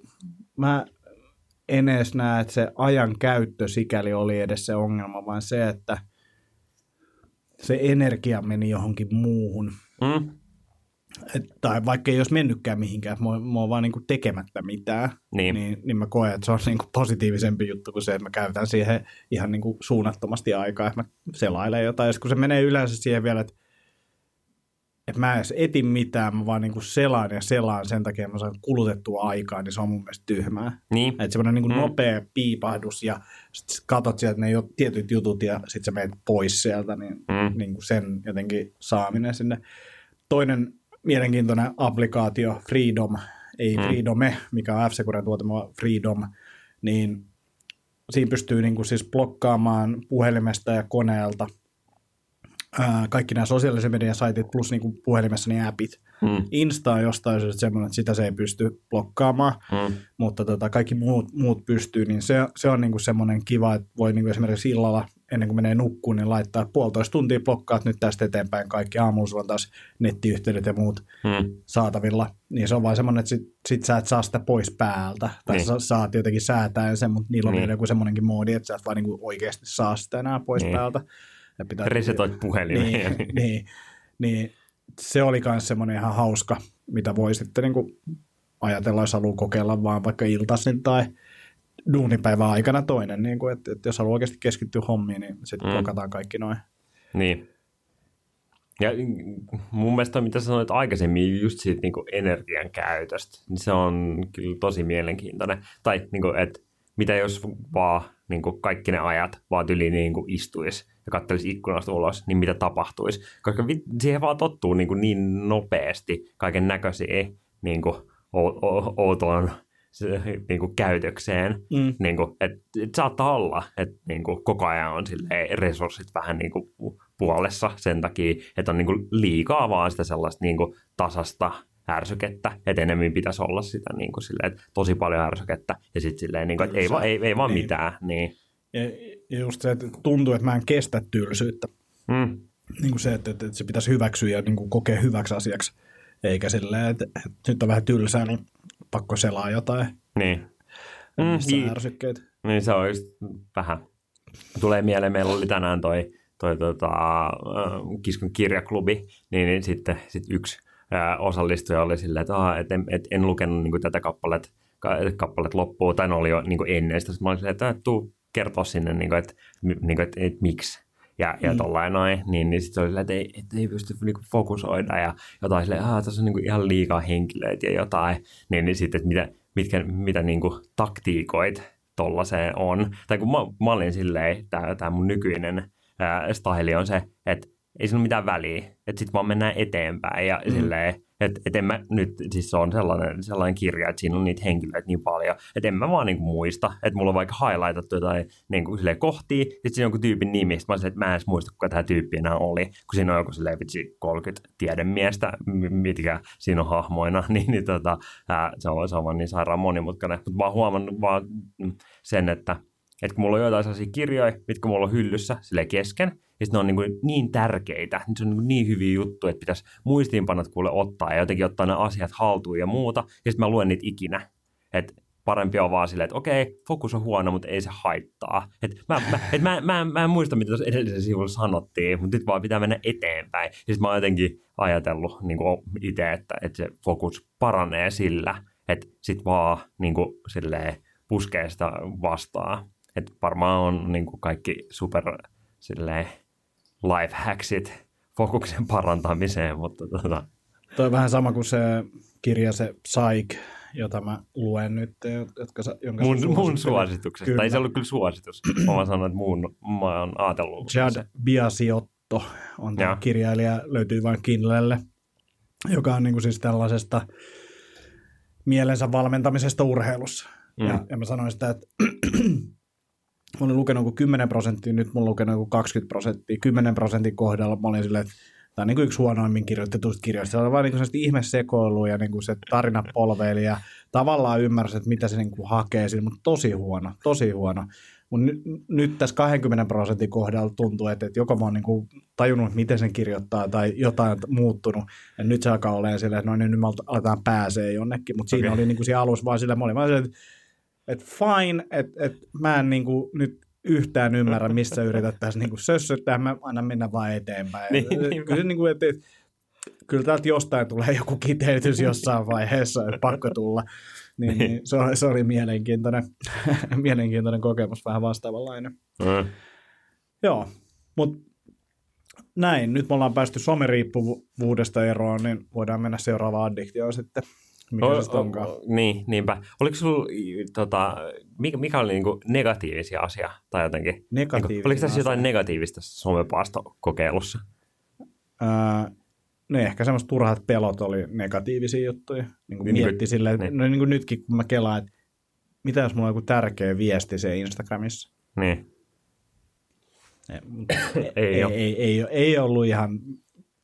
mä en edes näe, että se ajan käyttö sikäli oli edes se ongelma, vaan se, että se energia meni johonkin muuhun. Mm, tai vaikka ei olisi mennytkään mihinkään, että mä, mä oon vaan niinku tekemättä mitään, niin, niin, niin mä koen, että se on niinku positiivisempi juttu kuin se, että mä käytän siihen ihan niinku suunnattomasti aikaa, että mä selailen jotain. Ja sit kun se menee yleensä siihen vielä, että että mä en edes etin mitään, mä vaan niin kuin selaan ja selaan sen takia, että mä saan kulutettua aikaa, niin se on mun mielestä tyhmää. Niin. Että semmoinen niin kuin Mm. nopea piipahdus ja sitten katot sieltä ne jo tietyt jutut ja sitten sä menet pois sieltä, niin, Mm. niin kuin sen jotenkin saaminen sinne. Toinen mielenkiintoinen applikaatio, Freedom, ei Mm. Freedome, mikä on f tuote, vaan Freedom, niin siinä pystyy niin kuin siis blokkaamaan puhelimesta ja koneelta ää, kaikki nämä sosiaalisen median saitit plus niin kuin puhelimessa niin appit. Mm. Insta on jostain syystä semmoinen, että sitä se ei pysty blokkaamaan, Mm. mutta tota, kaikki muut, muut pystyy, niin se, se on niinku semmoinen kiva, että voi niinku esimerkiksi illalla ennen kuin menee nukkuun, niin laittaa puolitoista tuntia blokkaat nyt tästä eteenpäin kaikki. Aamulla sulla on taas nettiyhteydet ja muut Mm. saatavilla, niin se on vaan semmoinen, että sit, sit sä et saa sitä pois päältä, tai Niin. sä saat jotenkin säätäen sen, mutta niillä on Niin. vielä joku semmoinenkin moodi, että sä et vaan niinku oikeasti saa sitä enää pois Niin. päältä. Ja pitää, Resetoit puhelimeen. niin, niin, niin, se oli myös semmoinen ihan hauska, mitä voi sitten niin kuin ajatella, jos haluaa kokeilla vaan vaikka iltaisin tai duunipäivän aikana toinen, niin kuin, että, että jos haluaa oikeasti keskittyä hommiin, niin sitten Mm. blokataan kaikki noin. Niin. Ja mun mielestä toi, mitä sanoit aikaisemmin just siitä niin energian käytöstä, niin se on kyllä tosi mielenkiintoinen. Tai niin kuin, että mitä jos vaan niin kuin kaikki ne ajat vaan yli niin kuin istuisi ja kattelisi ikkunasta ulos, niin mitä tapahtuisi? Koska siihen vaan tottuu niin, kuin niin nopeasti kaiken näköisiä niin kuin outoon se, niin kuin käytökseen, Mm. niin kuin, että, että saattaa olla, että niin kuin, koko ajan on silleen, resurssit vähän niin kuin, pu- puolessa sen takia, että on niin kuin, liikaa vaan sitä sellaista niin kuin, tasasta ärsykettä, että enemmän pitäisi olla sitä niin kuin, silleen, että tosi paljon ärsykettä ja sitten silleen, niin kuin, että ei, va, ei, ei vaan Niin. mitään. Niin. Ja, just se, että tuntuu, että mä en kestä tylsyyttä. Mm. Niin kuin se, että, että, että se pitäisi hyväksyä ja niin kuin kokea hyväksi asiaksi, eikä silleen, että, että nyt on vähän tylsää, niin pakko selaa jotain, Niin. Mm, niin. ärsykkeitä. Niin se on just vähän. Tulee mieleen, meillä oli tänään toi, toi tota, äh, Kiskon kirjaklubi, niin, niin sitten sit yksi äh, osallistuja oli silleen, että ah, et en, et en lukenut niin tätä kappalet, ka, kappalet loppuun, tai ne oli jo niin ennen sitä. Sitten mä olin silleen, että tuu kertoa sinne, niin kuin, että, niin kuin, että, että miksi. Ja, ja Mm. tollain noin, niin, niin sitten se oli silleen, että ei, että ei pysty niinku fokusoida ja jotain silleen, että tässä on niinku ihan liikaa henkilöitä ja jotain, niin, niin sitten, että mitä, mitkä, mitä niinku taktiikoit tollaiseen on. Tai kun mä, mä olin silleen, tämä, mun nykyinen ää, style on se, että ei sillä ole mitään väliä, että sitten vaan mennään eteenpäin ja mm. silleen, että et en mä nyt, siis se on sellainen, sellainen kirja, että siinä on niitä henkilöitä niin paljon, että en mä vaan niinku muista, että mulla on vaikka highlightattu jotain niinku silleen kohtia, sitten siinä on joku tyypin nimi, sitten mä olisin, että mä en edes muista, kuka tämä tyyppi enää oli, kun siinä on joku silleen vitsi 30 tiedemiestä, mitkä siinä on hahmoina, *laughs* niin, niin tota, ää, se, on, se on vaan niin sairaan monimutkainen, mutta mä oon huomannut vaan sen, että että kun mulla on jotain sellaisia kirjoja, mitkä mulla on hyllyssä sille kesken, ja ne on niin, kuin niin tärkeitä, se on niin, niin hyviä juttuja, että pitäisi muistiinpanot kuule ottaa ja jotenkin ottaa ne asiat haltuun ja muuta, ja sitten mä luen niitä ikinä. Että parempi on vaan silleen, että okei, fokus on huono, mutta ei se haittaa. Et mä, mä, et mä, mä, mä en muista, mitä tuossa edellisellä sivulla sanottiin, mutta nyt vaan pitää mennä eteenpäin. Ja sitten mä oon jotenkin ajatellut niin itse, että, että se fokus paranee sillä, että sit vaan niin kuin, silleen, puskee sitä vastaan. Et varmaan on niin kuin kaikki super silleen, life hacksit fokuksen parantamiseen, mutta tota, Toi on vähän sama kuin se kirja, se Psych, jota mä luen nyt, jotka, sä- jonka mun, mun suosituksesta. Kyllä. Tai se ollut kyllä suositus. Mä vaan sanoin, että mun, mä oon ajatellut. Jad se. Biasiotto on tämä kirjailija, löytyy vain Kindlelle, joka on niin kuin siis tällaisesta mielensä valmentamisesta urheilussa. Mm. Ja, ja mä sanoin sitä, että mä olin lukenut joku 10 prosenttia, nyt mulla on lukenut joku 20 prosenttia. 10 prosentin kohdalla mä olin silleen, että tämä on niin kuin yksi huonoimmin kirjoitetusta kirjoista. Se oli vaan niin kuin ihme sekoilu ja niin kuin se tarina polveili ja tavallaan ymmärsi, että mitä se niin kuin hakee siinä, mutta tosi huono, tosi huono. Mutta nyt, nyt tässä 20 prosentin kohdalla tuntuu, että, että joko mä oon niin kuin tajunnut, miten sen kirjoittaa tai jotain on muuttunut. Ja nyt se alkaa olemaan silleen, että no niin, nyt me aletaan pääsee jonnekin. Mutta siinä Okei. oli niin kuin siinä alussa vaan silleen, mä olin vaan silleen, että, että fine, että, että mä en niin kuin nyt yhtään ymmärrä, missä yrität tässä niin kuin sössöttää, mä annan mennä vaan eteenpäin. Niin, niinpä. kyllä, niin kuin, että, että, kyllä täältä jostain tulee joku kiteytys jossain vaiheessa, että pakko tulla. Niin, niin se, oli, se oli mielenkiintoinen, *laughs* mielenkiintoinen kokemus, vähän vastaavanlainen. Mm. Joo, mutta näin, nyt me ollaan päästy someriippuvuudesta eroon, niin voidaan mennä seuraavaan addiktioon sitten. Mikä O- se onkaan? o- Niin, niinpä. Oliko sulla, tota, mikä, mikä oli niinku negatiivisia asia tai jotenkin? Niinku, oliko tässä jotain asioita. negatiivista somepaastokokeilussa? Ää, no ehkä semmoiset turhat pelot oli negatiivisia juttuja. Niin kuin Niin, niin mietti kuin- silleen, niin. no niin kuin nytkin kun mä kelaan, että mitä jos mulla on joku tärkeä viesti se Instagramissa. Niin. ei, *laughs* Ei ei, ei, ei, ei, ollut ihan,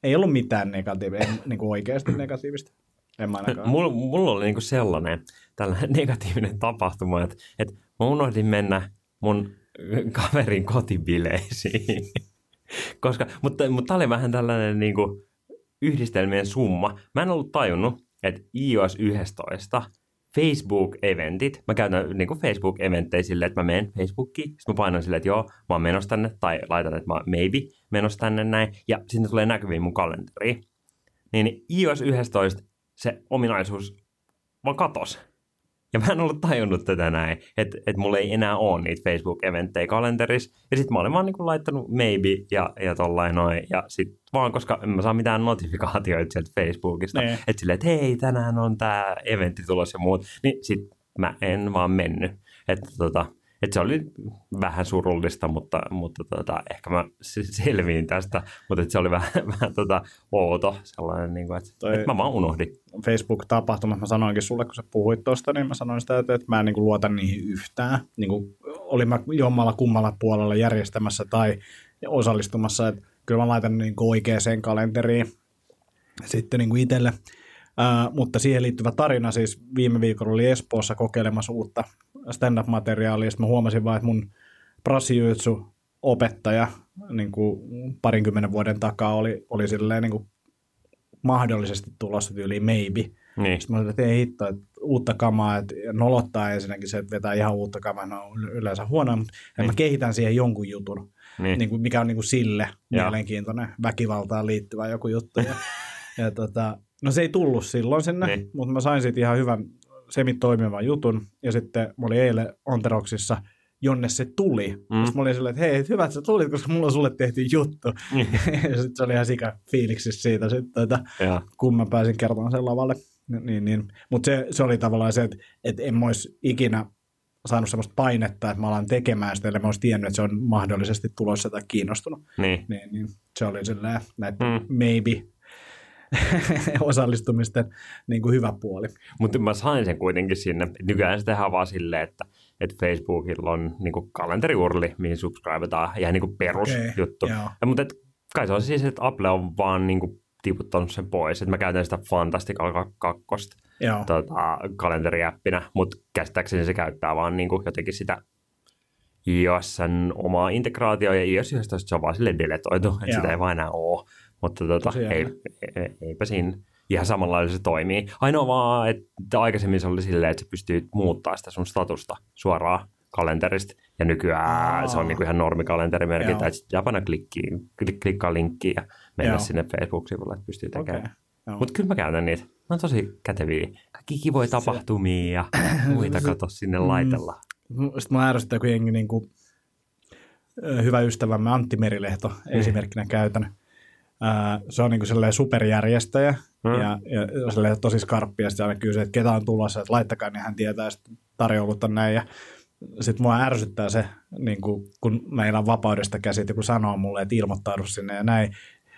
ei ollut mitään negatiivista, en, niin kuin oikeasti negatiivista. En mä. Mulla, mulla oli niinku sellainen tällainen *laughs* negatiivinen tapahtuma, että, että mä unohdin mennä mun kaverin kotibileisiin. *laughs* Koska, mutta, mutta tämä oli vähän tällainen niinku yhdistelmien summa. Mä en ollut tajunnut, että iOS 11 Facebook-eventit, mä käytän niin Facebook-eventtejä silleen, että mä menen Facebookiin, sitten mä painan silleen, että joo, mä oon menossa tänne, tai laitan, että mä oon maybe menossa tänne näin, ja sitten tulee näkyviin mun kalenteriin. Niin iOS 11, se ominaisuus vaan katos. Ja mä en ollut tajunnut tätä näin, että, että mulla ei enää ole niitä Facebook-eventtejä kalenterissa. Ja sitten mä olin vaan niin laittanut maybe ja, ja tollain noin. Ja sitten vaan, koska en mä saa mitään notifikaatioita sieltä Facebookista. Nee. Että silleen, että hei, tänään on tämä eventti tulossa ja muut. Niin sitten mä en vaan mennyt. Että tota, et se oli vähän surullista, mutta, mutta tota, ehkä mä se- selviin tästä. Mutta et se oli vähän, *laughs* vähän tota, outo sellainen, niin kuin, että, Toi- että mä vaan unohdin. Facebook-tapahtumat, mä sanoinkin sulle, kun sä puhuit tuosta, niin mä sanoin sitä, että, että mä en niin kuin luota niihin yhtään. Niin kuin, olin mä jommalla kummalla puolella järjestämässä tai osallistumassa, että kyllä mä laitan niin kuin oikeaan kalenteriin sitten niin kuin itselle. Mutta siihen liittyvä tarina siis viime viikolla oli Espoossa kokeilemassa uutta stand-up-materiaalia, sitten mä huomasin vaan, että mun Brasilyjutsu opettaja niin kuin parinkymmenen vuoden takaa oli, oli silleen niin kuin mahdollisesti tulossa tyyliin maybe. Niin. Sitten mä olin, että ei hitto, että uutta kamaa, että nolottaa ensinnäkin se, että vetää ihan uutta kamaa, no on yleensä huonoa, mutta niin. mä kehitän siihen jonkun jutun, Niin. niin kuin, mikä on niin kuin sille Joo. mielenkiintoinen, väkivaltaan liittyvä joku juttu. Ja, *laughs* ja tota, no se ei tullut silloin sinne, Niin. mutta mä sain siitä ihan hyvän semi-toimivan jutun, ja sitten mä olin eilen Onteroksissa, jonne se tuli. Mm. Mm. Sitten mä olin silleen, että hei, hyvä, että sä tulit, koska mulla on sulle tehty juttu. Niin. *laughs* ja sitten se oli ihan sika fiiliksissä siitä sitten, että Joo. kun mä pääsin kertomaan sen lavalle. Niin, niin. Mutta se, se, oli tavallaan se, että, että en mä olisi ikinä saanut sellaista painetta, että mä alan tekemään sitä, ellei mä olisi tiennyt, että se on mahdollisesti tulossa tai kiinnostunut. Niin. Niin, niin se oli silleen Mm. mm. maybe *laughs* osallistumisten niin kuin hyvä puoli. Mutta mä sain sen kuitenkin sinne. Nykyään se tehdään vaan silleen, että, että Facebookilla on niinku kalenteriurli, mihin subscribetaan, ihan niinku perusjuttu. Okei, joo. Ja, mutta et, kai se on siis, että Apple on vaan niinku tiputtanut sen pois. Et mä käytän sitä Fantastical 2 Joo. tota, kalenteriäppinä, mutta käsittääkseni se käyttää vaan niinku jotenkin sitä iOSn omaa integraatioa ja iOS 11 se on vaan sille deletoitu, että sitä ei vaan enää ole. Mutta tota, ei, ei, eipä siinä ihan samalla se toimii. Ainoa vaan, että aikaisemmin se oli silleen, että se pystyy muuttaa sitä sun statusta suoraan kalenterista. Ja nykyään Aa. se on niinku ihan normikalenteri-merkintä, Joo. että sitten paina klikkiin, klik, klikkaa linkkiin ja mennä Joo. sinne Facebook-sivulle, että pystyy tekemään. Joo. Mutta kyllä mä käytän niitä. Ne on tosi käteviä. Kaikki kivoja tapahtumia ja *coughs* muita kato sinne Mm. laitella. Sitten mä ärsyttää, kun jengi niin kuin, hyvä ystävämme Antti Merilehto Mm. esimerkkinä käytän. Se on niin kuin sellainen superjärjestäjä Mm. ja, ja sellainen tosi skarppi ja sitten aina kysyy, että ketä on tulossa, että laittakaa, niin hän tietää, että tarjoulut on näin ja sitten mua ärsyttää se, niin kuin, kun meillä on vapaudesta käsit, kun sanoo mulle, että ilmoittaudu sinne ja näin,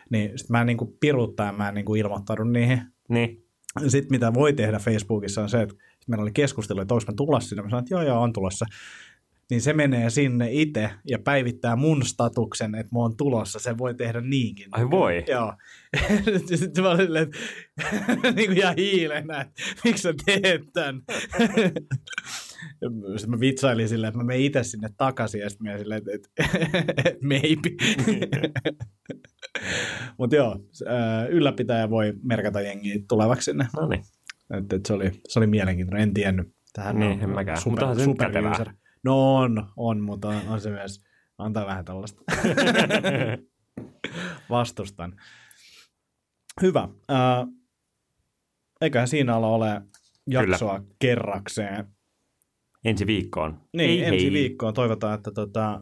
niin sitten mä en niin kuin piruuttaa ja mä en niin kuin ilmoittaudu niihin. Niin. Sitten mitä voi tehdä Facebookissa on se, että meillä oli keskustelu, että mä tulossa sinne. Mä sanoin, että joo, joo, on tulossa. Niin se menee sinne itse ja päivittää mun statuksen, että mä oon tulossa. Se voi tehdä niinkin. Ai voi? Joo. *laughs* Sitten mä olin silleen, että *laughs* niin kuin ihan hiilenä, että miksi sä teet tämän? *laughs* Sitten mä vitsailin silleen, että mä menen itse sinne takaisin ja sitten mä silleen, että, että, että maybe. *laughs* Mutta joo, ylläpitäjä voi merkata jengiä tulevaksi sinne. No niin. Että, että se, oli, se oli mielenkiintoinen, en tiennyt. Tähän Niin, en mäkään. Mutta nyt kätevää. user. No on, on, mutta on, on se myös, antaa vähän tällaista. *laughs* Vastustan. Hyvä. Äh, eiköhän siinä ala ole jaksoa Kyllä. kerrakseen. ensi viikkoon. Niin, Hei, ensi hei. viikkoon. Toivotaan, että tota,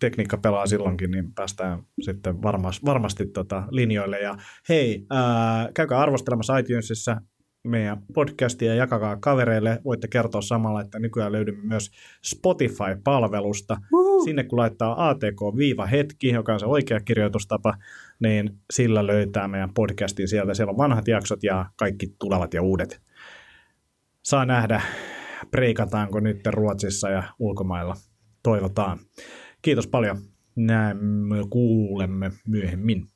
tekniikka pelaa silloinkin, niin päästään sitten varmasti, varmasti tota linjoille. Ja hei, ää, käykää arvostelemassa iTunesissa meidän podcastia ja jakakaa kavereille. Voitte kertoa samalla, että nykyään löydymme myös Spotify-palvelusta. Uhu. Sinne kun laittaa ATK-hetki, joka on se oikea kirjoitustapa, niin sillä löytää meidän podcastin sieltä. Siellä on vanhat jaksot ja kaikki tulevat ja uudet. Saa nähdä, preikataanko nyt Ruotsissa ja ulkomailla. Toivotaan. Kiitos paljon. Näemme, kuulemme myöhemmin.